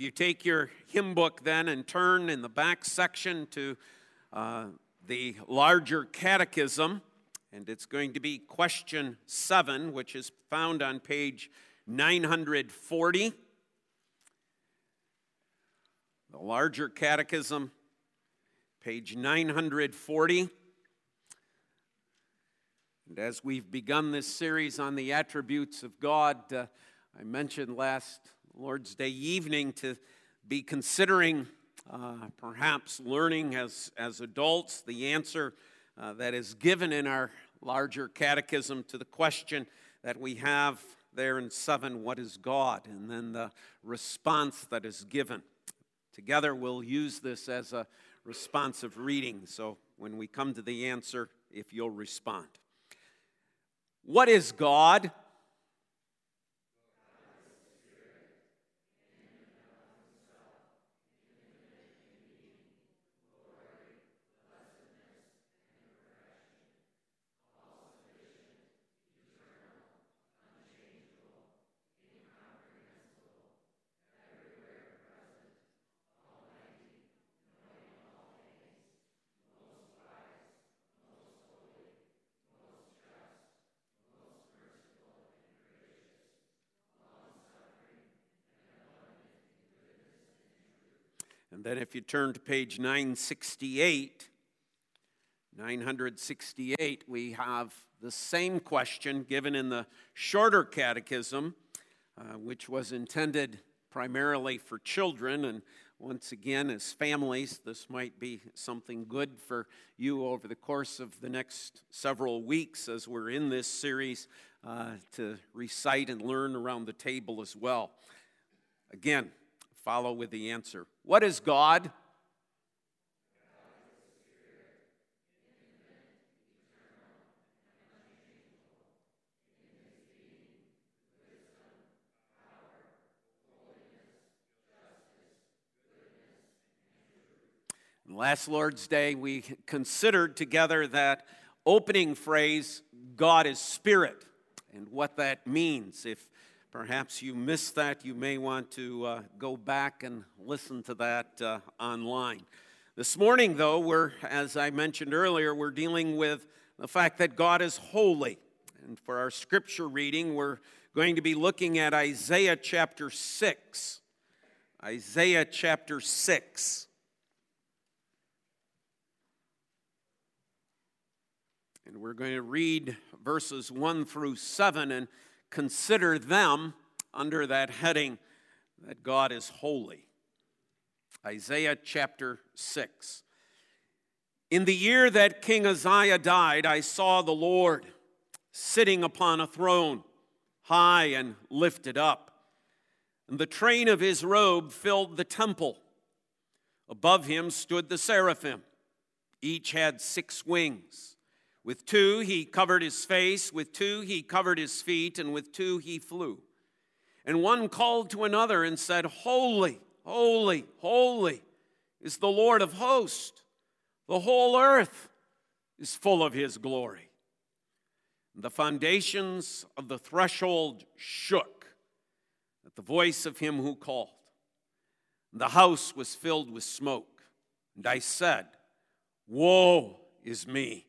If you take your hymn book then and turn in the back section to uh, the larger catechism, and it's going to be question seven, which is found on page 940. The larger catechism, page 940. And as we've begun this series on the attributes of God, uh, I mentioned last Lord's Day evening to be considering uh, perhaps learning as, as adults the answer uh, that is given in our larger catechism to the question that we have there in 7 what is God? And then the response that is given. Together, we'll use this as a responsive reading. So when we come to the answer, if you'll respond. What is God? And then if you turn to page 968, 968, we have the same question given in the shorter catechism, uh, which was intended primarily for children. And once again, as families, this might be something good for you over the course of the next several weeks as we're in this series uh, to recite and learn around the table as well. Again, follow with the answer. What is God? last Lord's Day, we considered together that opening phrase, God is Spirit, and what that means. If Perhaps you missed that. You may want to uh, go back and listen to that uh, online. This morning, though, we're, as I mentioned earlier, we're dealing with the fact that God is holy. And for our scripture reading, we're going to be looking at Isaiah chapter 6. Isaiah chapter 6. And we're going to read verses 1 through 7. And consider them under that heading that God is holy. Isaiah chapter 6. In the year that King Uzziah died, I saw the Lord sitting upon a throne, high and lifted up. And the train of his robe filled the temple. Above him stood the seraphim. Each had six wings. With two, he covered his face, with two, he covered his feet, and with two, he flew. And one called to another and said, Holy, holy, holy is the Lord of hosts. The whole earth is full of his glory. The foundations of the threshold shook at the voice of him who called. The house was filled with smoke. And I said, Woe is me!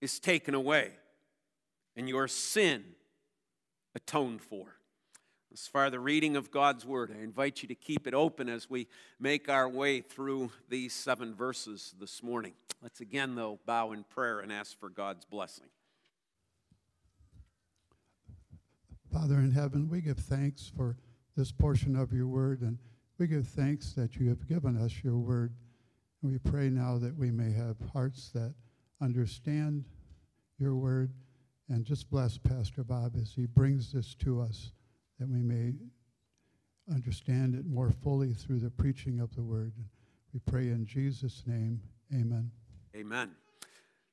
is taken away and your sin atoned for. As far as the reading of God's Word, I invite you to keep it open as we make our way through these seven verses this morning. Let's again, though, bow in prayer and ask for God's blessing. Father in heaven, we give thanks for this portion of your Word, and we give thanks that you have given us your Word. And we pray now that we may have hearts that understand your word. And just bless Pastor Bob as he brings this to us, that we may understand it more fully through the preaching of the word. We pray in Jesus' name. Amen. Amen.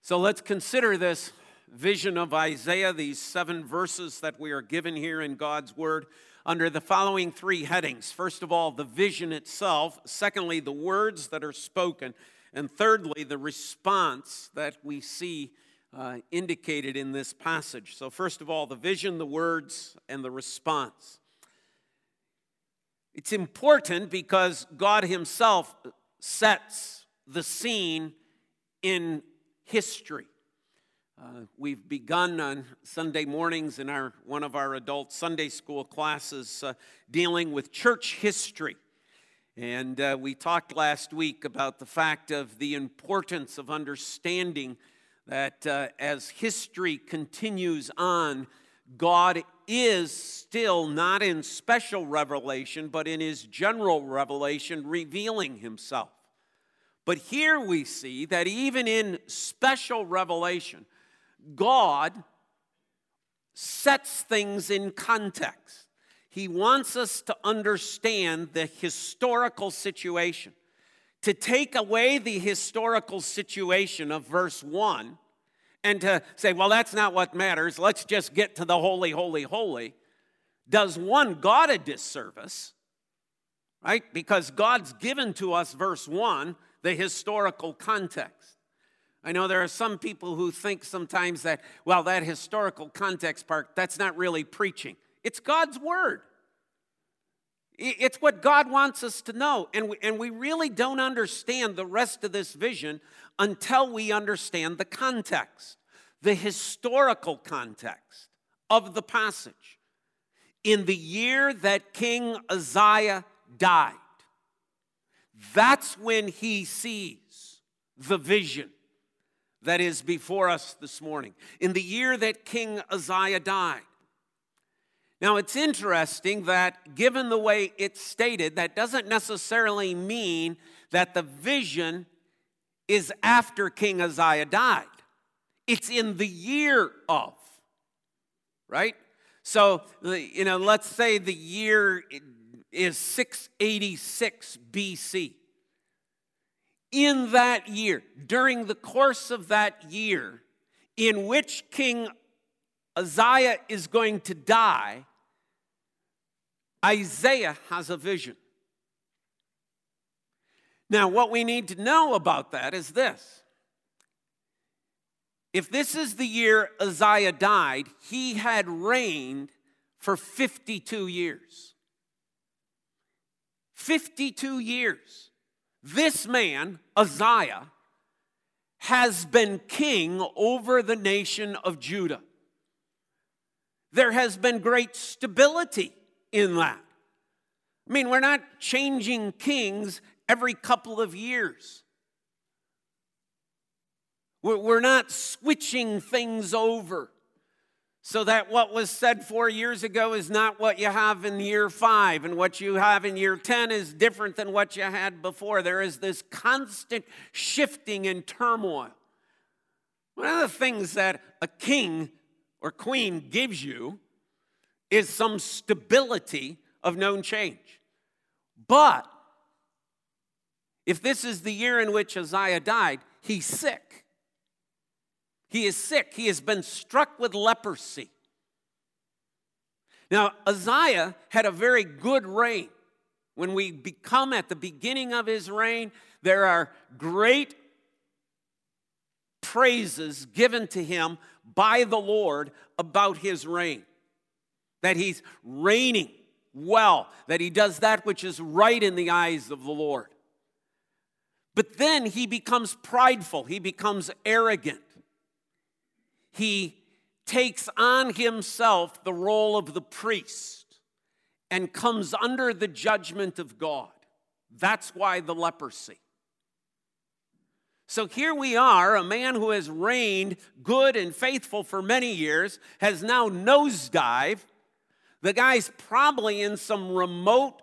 So let's consider this vision of Isaiah, these seven verses that we are given here in God's Word, under the following three headings. First of all, the vision itself. Secondly, the words that are spoken. And thirdly, the response that we see uh, indicated in this passage. So, first of all, the vision, the words, and the response. It's important because God Himself sets the scene in history. Uh, we've begun on Sunday mornings in our one of our adult Sunday school classes uh, dealing with church history. And uh, we talked last week about the fact of the importance of understanding that uh, as history continues on, God is still not in special revelation, but in his general revelation, revealing himself. But here we see that even in special revelation, God sets things in context. He wants us to understand the historical situation. To take away the historical situation of verse 1 and to say, well, that's not what matters, let's just get to the holy, holy, holy, does one God a disservice, right? Because God's given to us, verse 1, the historical context. I know there are some people who think sometimes that, well, that historical context part, that's not really preaching. It's God's word. It's what God wants us to know. And we, and we really don't understand the rest of this vision until we understand the context, the historical context of the passage. In the year that King Uzziah died, that's when he sees the vision that is before us this morning. In the year that King Uzziah died. Now, it's interesting that given the way it's stated, that doesn't necessarily mean that the vision is after King Uzziah died. It's in the year of, right? So, you know, let's say the year is 686 BC in that year, during the course of that year, in which King Uzziah is going to die, Isaiah has a vision. Now, what we need to know about that is this. If this is the year Uzziah died, he had reigned for 52 years. 52 years. This man, Uzziah, has been king over the nation of Judah. There has been great stability in that. I mean, we're not changing kings every couple of years. We're not switching things over so that what was said four years ago is not what you have in year five, and what you have in year 10 is different than what you had before. There is this constant shifting and turmoil. One of the things that a king or queen gives you is some stability of known change. But if this is the year in which Uzziah died, he's sick. He is sick. He has been struck with leprosy. Now, Uzziah had a very good reign. When we become at the beginning of his reign, there are great praises given to him by the Lord about his reign. That he's reigning well, that he does that which is right in the eyes of the Lord. But then he becomes prideful, he becomes arrogant he takes on himself the role of the priest and comes under the judgment of God. That's why the leprosy. So here we are, a man who has reigned good and faithful for many years has now nosedive. The guy's probably in some remote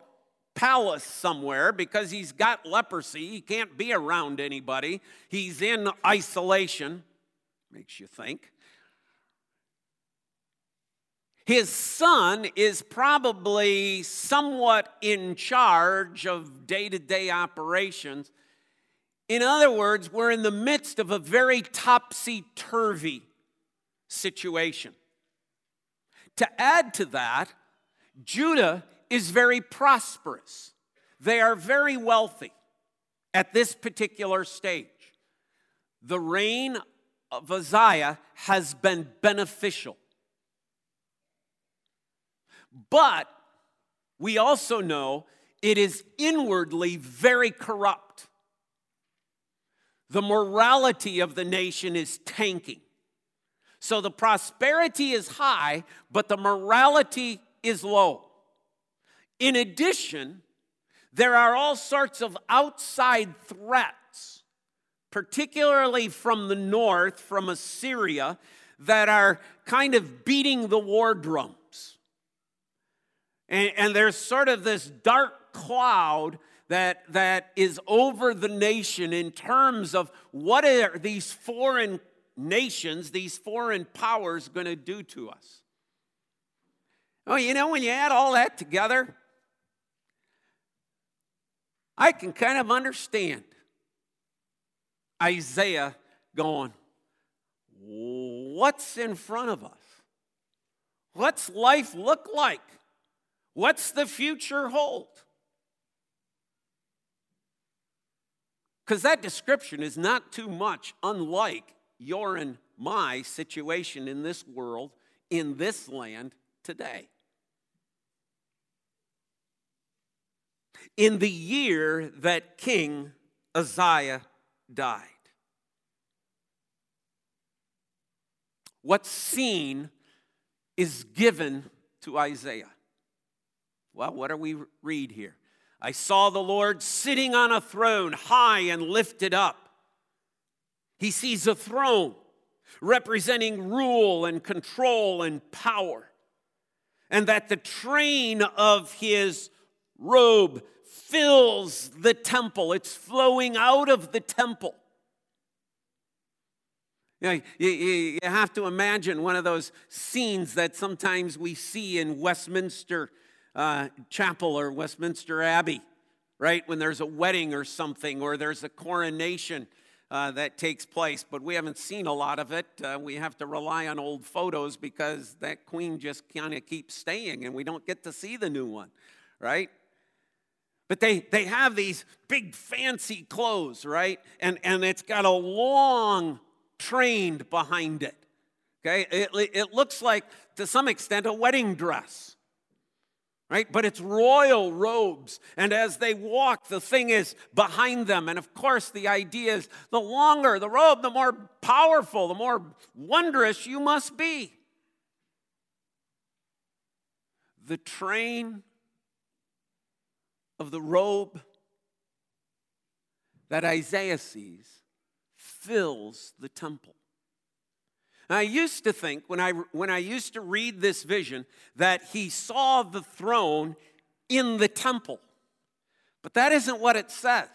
palace somewhere because he's got leprosy. He can't be around anybody. He's in isolation, makes you think. His son is probably somewhat in charge of day to day operations. In other words, we're in the midst of a very topsy turvy situation. To add to that, Judah is very prosperous. They are very wealthy at this particular stage. The reign of Uzziah has been beneficial. But we also know it is inwardly very corrupt. The morality of the nation is tanking. So the prosperity is high, but the morality is low. In addition, there are all sorts of outside threats, particularly from the north, from Assyria, that are kind of beating the war drums. And, and there's sort of this dark cloud that, that is over the nation in terms of what are these foreign nations, these foreign powers, going to do to us. Oh, you know, when you add all that together, I can kind of understand Isaiah going, What's in front of us? What's life look like? What's the future hold? Because that description is not too much unlike your and my situation in this world, in this land today. In the year that King Uzziah died, what scene is given to Isaiah? Well, what do we read here? I saw the Lord sitting on a throne, high and lifted up he sees a throne representing rule and control and power, and that the train of his robe fills the temple, it's flowing out of the temple. You, know, you, you, have to imagine one of those scenes that sometimes we see in Westminster uh, Chapel or Westminster Abbey, right? When there's a wedding or something, or there's a coronation uh, that takes place, but we haven't seen a lot of it. Uh, we have to rely on old photos because that queen just kind of keeps staying and we don't get to see the new one, right? But they, they have these big fancy clothes, right? And, and it's got a long train behind it. Okay? It, it looks like, to some extent, a wedding dress right? But it's royal robes. And as they walk, the thing is behind them. And of course, the idea is the longer the robe, the more powerful, the more wondrous you must be. The train of the robe that Isaiah sees fills the temple. I used to think when I, when I used to read this vision that he saw the throne in the temple. But that isn't what it says.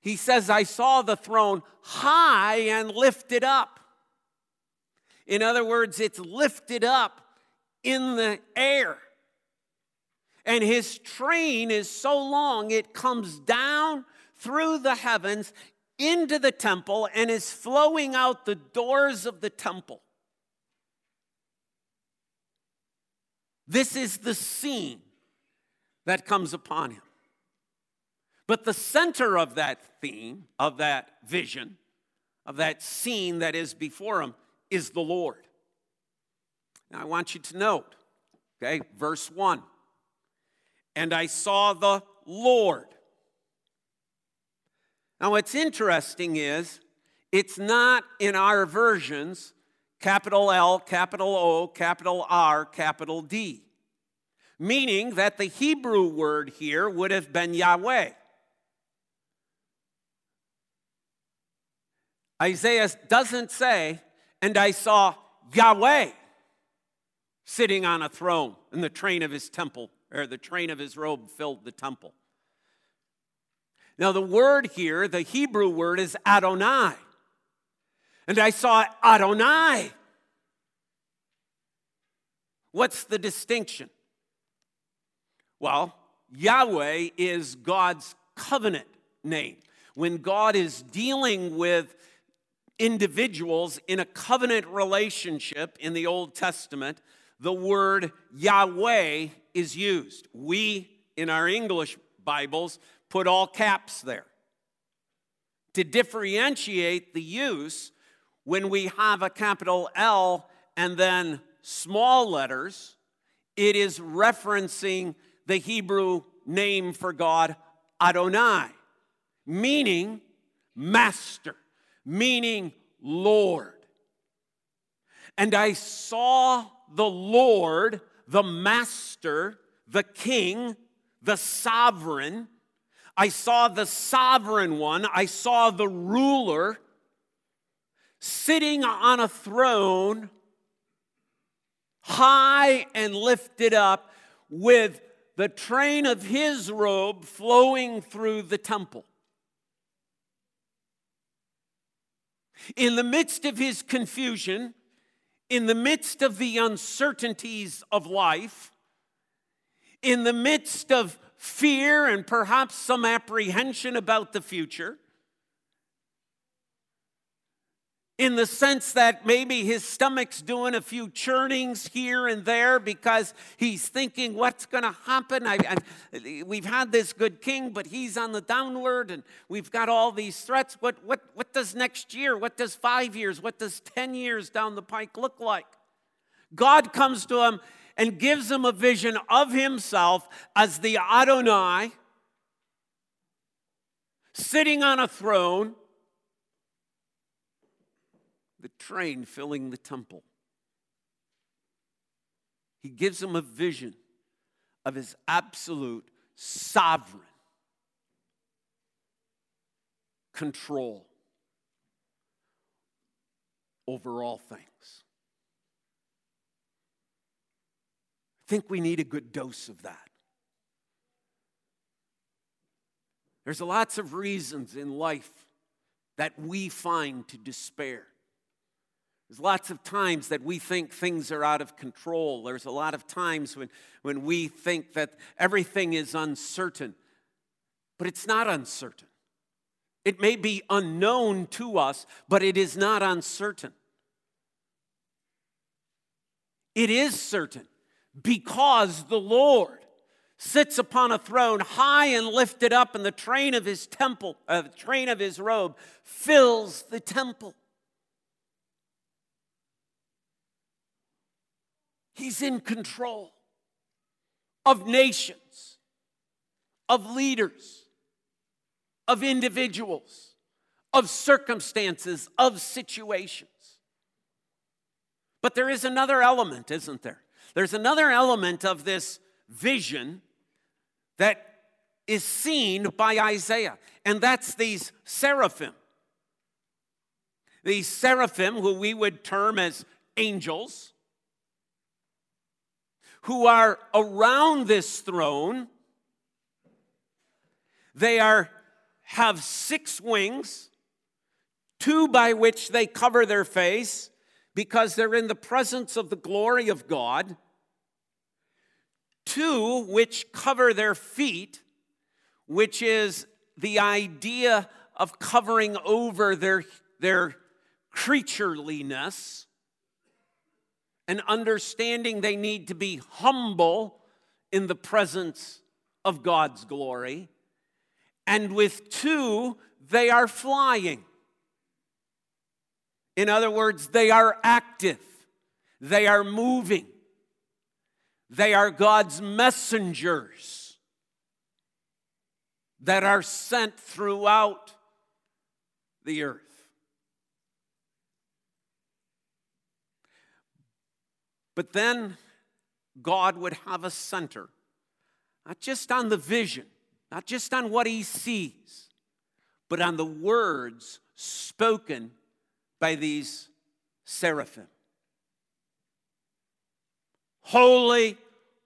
He says, I saw the throne high and lifted up. In other words, it's lifted up in the air. And his train is so long, it comes down through the heavens into the temple and is flowing out the doors of the temple. This is the scene that comes upon him. But the center of that theme, of that vision, of that scene that is before him, is the Lord. Now I want you to note, okay, verse 1. And I saw the Lord now, what's interesting is it's not in our versions capital L, capital O, capital R, capital D, meaning that the Hebrew word here would have been Yahweh. Isaiah doesn't say, and I saw Yahweh sitting on a throne, and the train of his temple, or the train of his robe filled the temple. Now, the word here, the Hebrew word is Adonai. And I saw Adonai. What's the distinction? Well, Yahweh is God's covenant name. When God is dealing with individuals in a covenant relationship in the Old Testament, the word Yahweh is used. We, in our English Bibles, put all caps there. To differentiate the use, when we have a capital L and then small letters, it is referencing the Hebrew name for God, Adonai, meaning master, meaning Lord. And I saw the Lord, the master, the king, the sovereign. I saw the sovereign one. I saw the ruler sitting on a throne, high and lifted up, with the train of his robe flowing through the temple. In the midst of his confusion, in the midst of the uncertainties of life, in the midst of fear and perhaps some apprehension about the future, in the sense that maybe his stomach's doing a few churnings here and there because he's thinking, what's going to happen? I, I, we've had this good king, but he's on the downward, and we've got all these threats. What, what, what does next year, what does five years, what does 10 years down the pike look like? God comes to him and gives him a vision of himself as the Adonai sitting on a throne the train filling the temple. He gives him a vision of his absolute sovereign control over all things. I think we need a good dose of that. There's lots of reasons in life that we find to despair. There's lots of times that we think things are out of control. There's a lot of times when, when we think that everything is uncertain, but it's not uncertain. It may be unknown to us, but it is not uncertain. It is certain because the Lord sits upon a throne high and lifted up, and the train of his temple, uh, the train of his robe fills the temple. He's in control of nations, of leaders, of individuals, of circumstances, of situations. But there is another element, isn't there? There's another element of this vision that is seen by Isaiah, and that's these seraphim. These seraphim, who we would term as angels, who are around this throne. They are have six wings, two by which they cover their face because they're in the presence of the glory of God, two which cover their feet, which is the idea of covering over their, their creatureliness and understanding they need to be humble in the presence of God's glory. And with two, they are flying. In other words, they are active, they are moving, they are God's messengers that are sent throughout the earth. But then God would have a center, not just on the vision, not just on what he sees, but on the words spoken by these seraphim. Holy,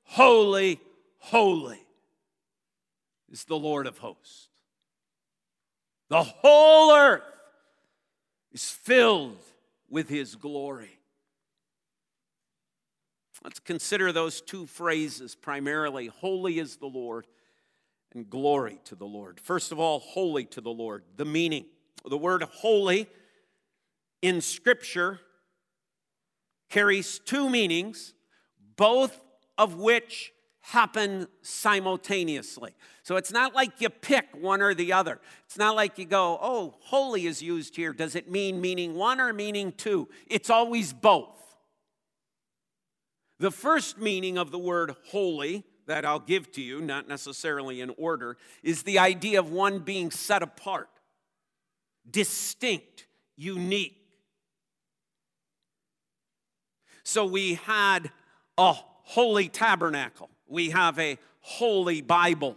holy, holy is the Lord of hosts. The whole earth is filled with his glory. Let's consider those two phrases primarily Holy is the Lord and glory to the Lord. First of all, holy to the Lord, the meaning. The word holy in Scripture carries two meanings, both of which happen simultaneously. So it's not like you pick one or the other. It's not like you go, oh, holy is used here. Does it mean meaning one or meaning two? It's always both. The first meaning of the word holy that I'll give to you, not necessarily in order, is the idea of one being set apart, distinct, unique. So we had a holy tabernacle, we have a holy Bible.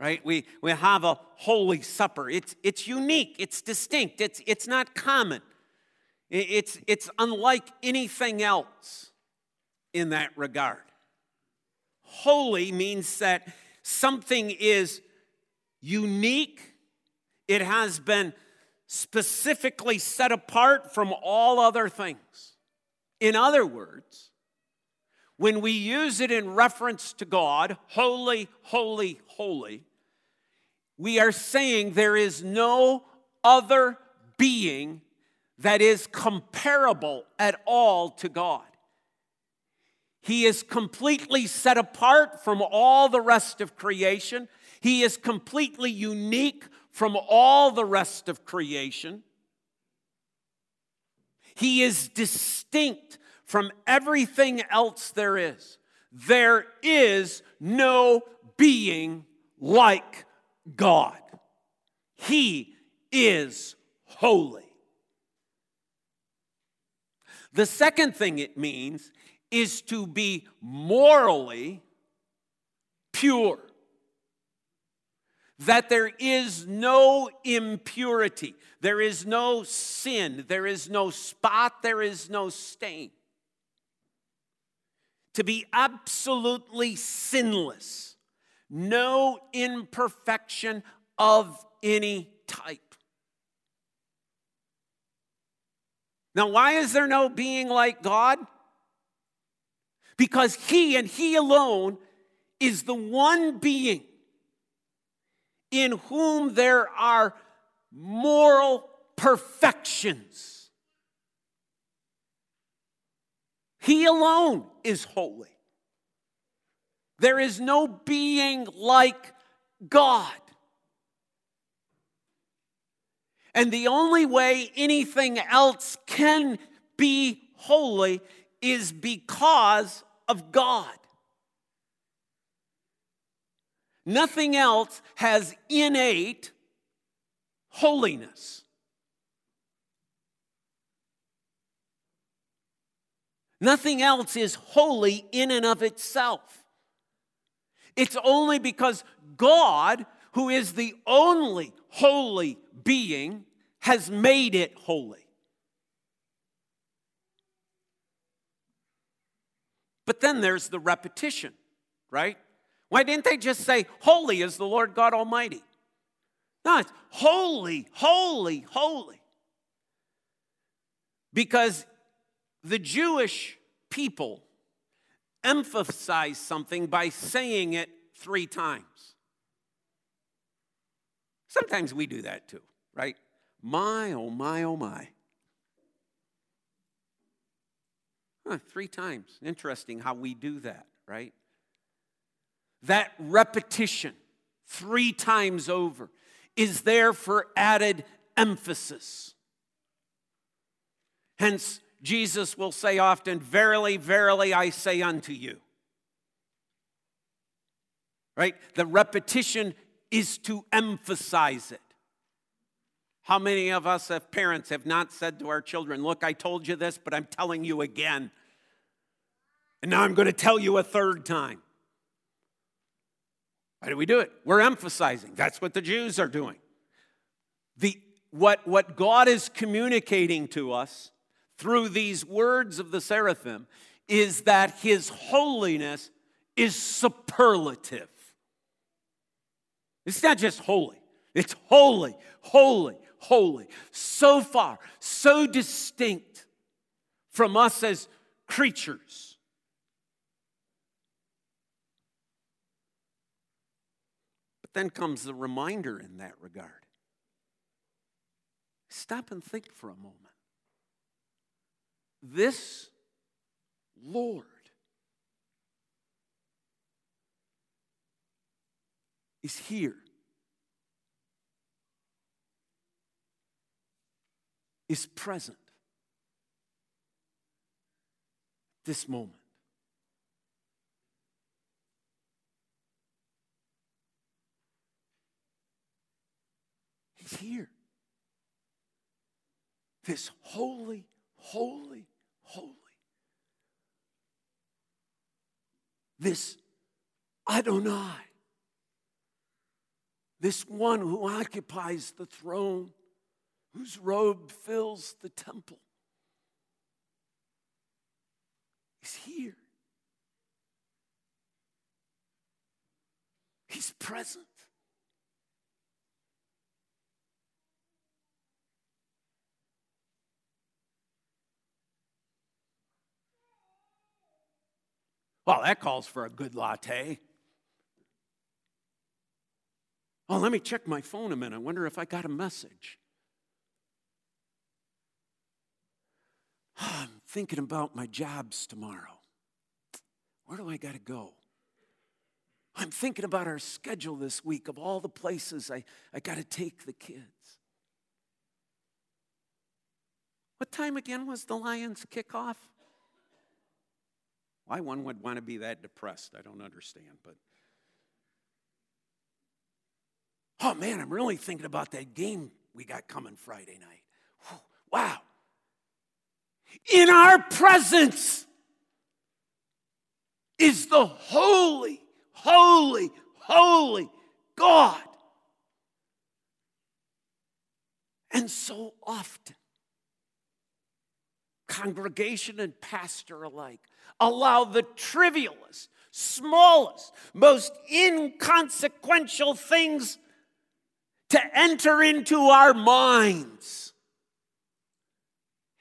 Right? We, we have a holy supper. It's, it's unique, it's distinct, it's, it's not common, it's, it's unlike anything else in that regard. Holy means that something is unique, it has been specifically set apart from all other things. In other words, when we use it in reference to God, holy, holy, holy, we are saying there is no other being that is comparable at all to God. He is completely set apart from all the rest of creation. He is completely unique from all the rest of creation. He is distinct from everything else there is. There is no being like God. He is holy. The second thing it means is to be morally pure. That there is no impurity, there is no sin, there is no spot, there is no stain. To be absolutely sinless, no imperfection of any type. Now, why is there no being like God? because He and He alone is the one being in whom there are moral perfections. He alone is holy. There is no being like God. And the only way anything else can be holy is because of God. Nothing else has innate holiness. Nothing else is holy in and of itself. It's only because God, who is the only holy being, has made it holy. But then there's the repetition, right? Why didn't they just say, Holy is the Lord God Almighty? No, it's holy, holy, holy. Because the Jewish people emphasize something by saying it three times. Sometimes we do that too, right? My, oh my, oh my. Huh, three times. Interesting how we do that, right? That repetition, three times over, is there for added emphasis. Hence, Jesus will say often, Verily, verily, I say unto you. Right? The repetition is to emphasize it. How many of us, as parents, have not said to our children, Look, I told you this, but I'm telling you again? And now I'm going to tell you a third time. Why do we do it? We're emphasizing. That's what the Jews are doing. The, what, what God is communicating to us through these words of the seraphim is that his holiness is superlative. It's not just holy, it's holy, holy, holy, so far, so distinct from us as creatures, Then comes the reminder in that regard. Stop and think for a moment. This Lord is here. Is present this moment. He's here. This holy, holy, holy. This Adonai. This one who occupies the throne, whose robe fills the temple, is here. He's present. Well, that calls for a good latte. Oh, let me check my phone a minute. I wonder if I got a message. I'm thinking about my jobs tomorrow. Where do I got to go? I'm thinking about our schedule this week of all the places I, I got to take the kids. What time again was the Lions kickoff? Why one would want to be that depressed, I don't understand, but oh man, I'm really thinking about that game we got coming Friday night. Wow. In our presence is the holy, holy, holy God. And so often, congregation and pastor alike allow the trivialest, smallest, most inconsequential things to enter into our minds.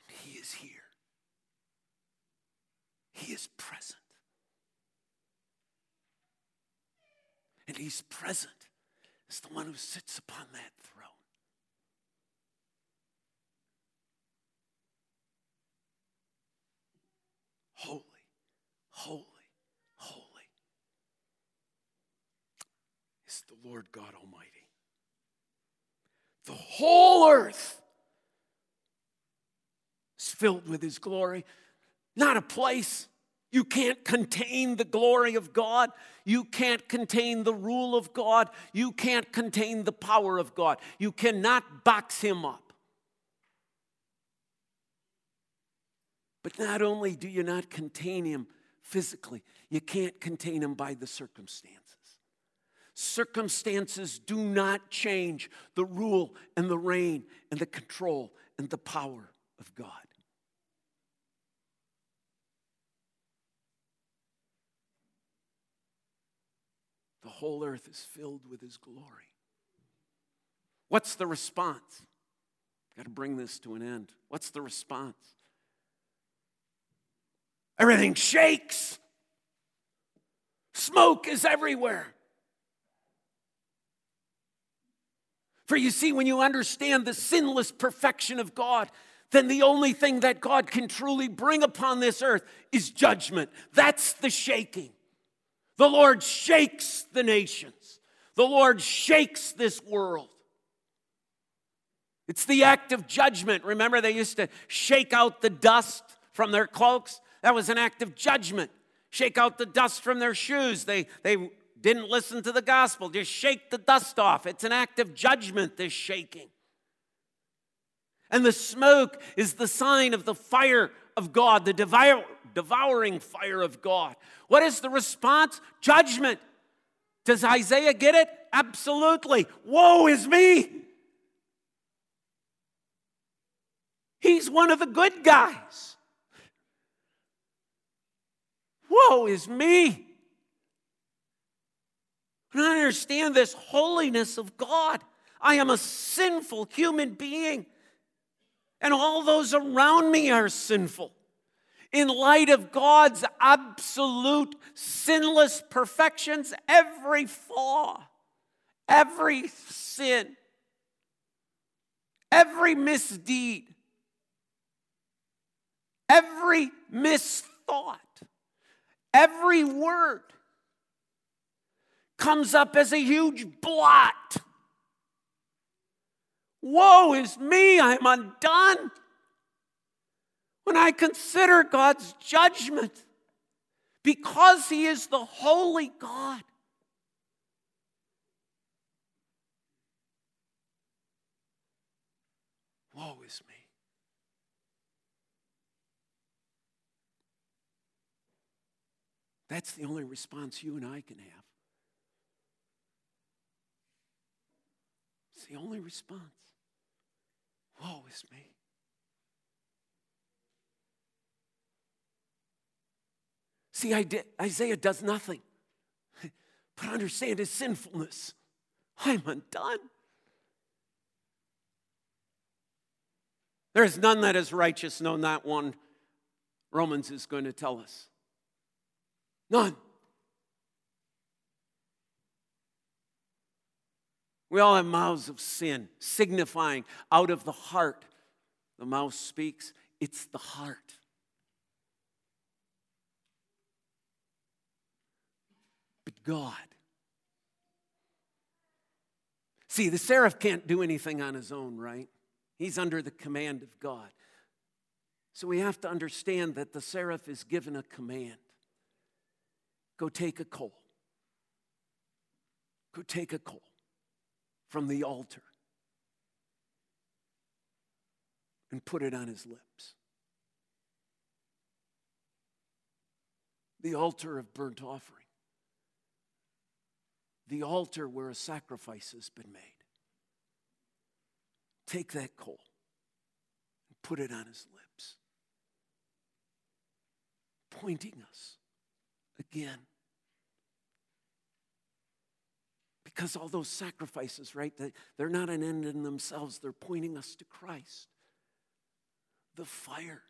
And He is here, He is present. And He's present as the one who sits upon that throne. Holy holy, holy is the Lord God Almighty. The whole earth is filled with His glory, not a place. You can't contain the glory of God. You can't contain the rule of God. You can't contain the power of God. You cannot box him up. But not only do you not contain him, physically. You can't contain him by the circumstances. Circumstances do not change the rule and the reign and the control and the power of God. The whole earth is filled with his glory. What's the response? Got to bring this to an end. What's the response? Everything shakes. Smoke is everywhere. For you see, when you understand the sinless perfection of God, then the only thing that God can truly bring upon this earth is judgment. That's the shaking. The Lord shakes the nations, the Lord shakes this world. It's the act of judgment. Remember, they used to shake out the dust from their cloaks? That was an act of judgment. Shake out the dust from their shoes. They, they didn't listen to the gospel. Just shake the dust off. It's an act of judgment, this shaking. And the smoke is the sign of the fire of God, the devour, devouring fire of God. What is the response? Judgment. Does Isaiah get it? Absolutely. Woe is me. He's one of the good guys. Woe is me. I don't understand this holiness of God. I am a sinful human being, and all those around me are sinful. In light of God's absolute sinless perfections, every flaw, every sin, every misdeed, every misthought, every word comes up as a huge blot. Woe is me, I'm undone. When I consider God's judgment, because He is the holy God, woe is me. That's the only response you and I can have. It's the only response. Woe is me. See, Isaiah does nothing but understand his sinfulness. I'm undone. There is none that is righteous, no, not one. Romans is going to tell us. None. We all have mouths of sin, signifying out of the heart. The mouth speaks, it's the heart. But God. See, the seraph can't do anything on his own, right? He's under the command of God. So we have to understand that the seraph is given a command go take a coal. Go take a coal from the altar and put it on his lips. The altar of burnt offering, the altar where a sacrifice has been made. Take that coal and put it on his lips, pointing us again Because all those sacrifices, right, they're not an end in themselves, they're pointing us to Christ. The fire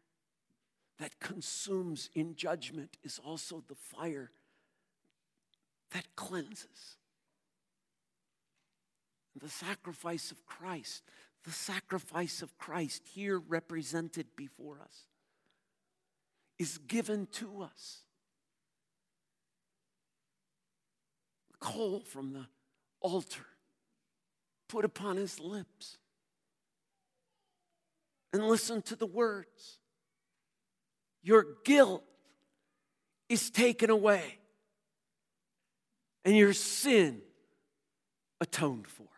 that consumes in judgment is also the fire that cleanses. The sacrifice of Christ, the sacrifice of Christ here represented before us, is given to us. Coal from the altar put upon his lips. And listen to the words Your guilt is taken away, and your sin atoned for.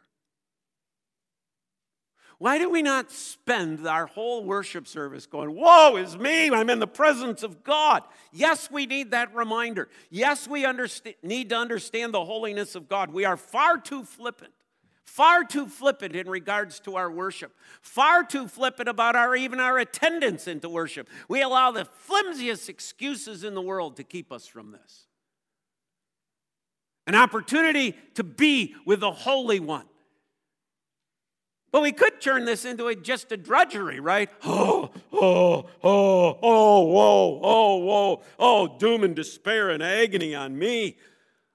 Why do we not spend our whole worship service going, Woe is me, I'm in the presence of God? Yes, we need that reminder. Yes, we need to understand the holiness of God. We are far too flippant, far too flippant in regards to our worship, far too flippant about our even our attendance into worship. We allow the flimsiest excuses in the world to keep us from this. An opportunity to be with the Holy One but we could turn this into a, just a drudgery, right? Oh, oh, oh, oh, whoa, oh, whoa, oh, doom and despair and agony on me.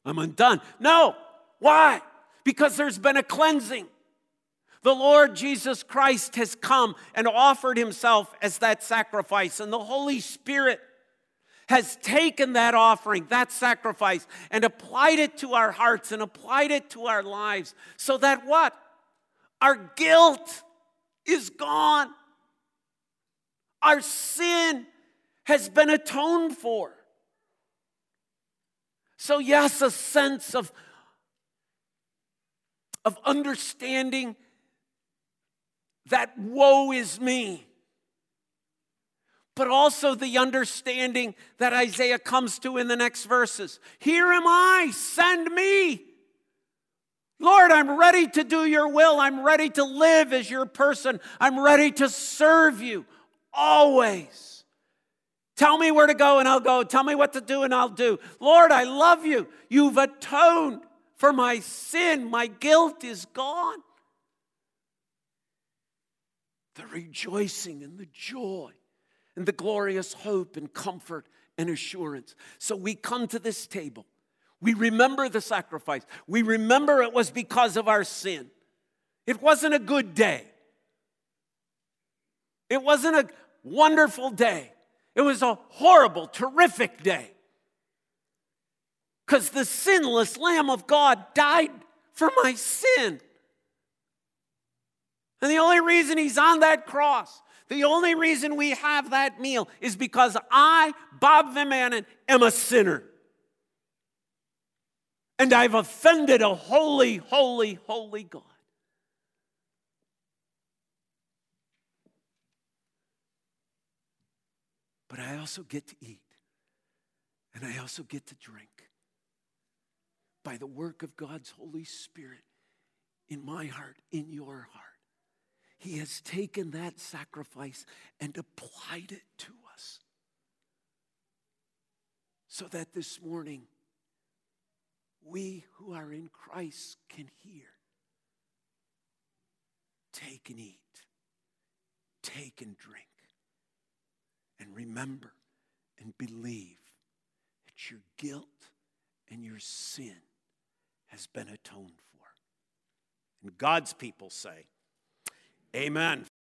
I'm undone. No. Why? Because there's been a cleansing. The Lord Jesus Christ has come and offered himself as that sacrifice, and the Holy Spirit has taken that offering, that sacrifice, and applied it to our hearts and applied it to our lives so that what? Our guilt is gone. Our sin has been atoned for. So, yes, a sense of, of understanding that woe is me, but also the understanding that Isaiah comes to in the next verses. Here am I, send me. Lord, I'm ready to do your will. I'm ready to live as your person. I'm ready to serve you always. Tell me where to go and I'll go. Tell me what to do and I'll do. Lord, I love you. You've atoned for my sin. My guilt is gone. The rejoicing and the joy and the glorious hope and comfort and assurance. So we come to this table We remember the sacrifice. We remember it was because of our sin. It wasn't a good day. It wasn't a wonderful day. It was a horrible, terrific day. Because the sinless Lamb of God died for my sin. And the only reason he's on that cross, the only reason we have that meal is because I, Bob Vimanen, am a sinner. And I've offended a holy, holy, holy God. But I also get to eat. And I also get to drink by the work of God's Holy Spirit in my heart, in your heart. He has taken that sacrifice and applied it to us. So that this morning, we who are in Christ can hear. Take and eat, take and drink, and remember and believe that your guilt and your sin has been atoned for. And God's people say, Amen.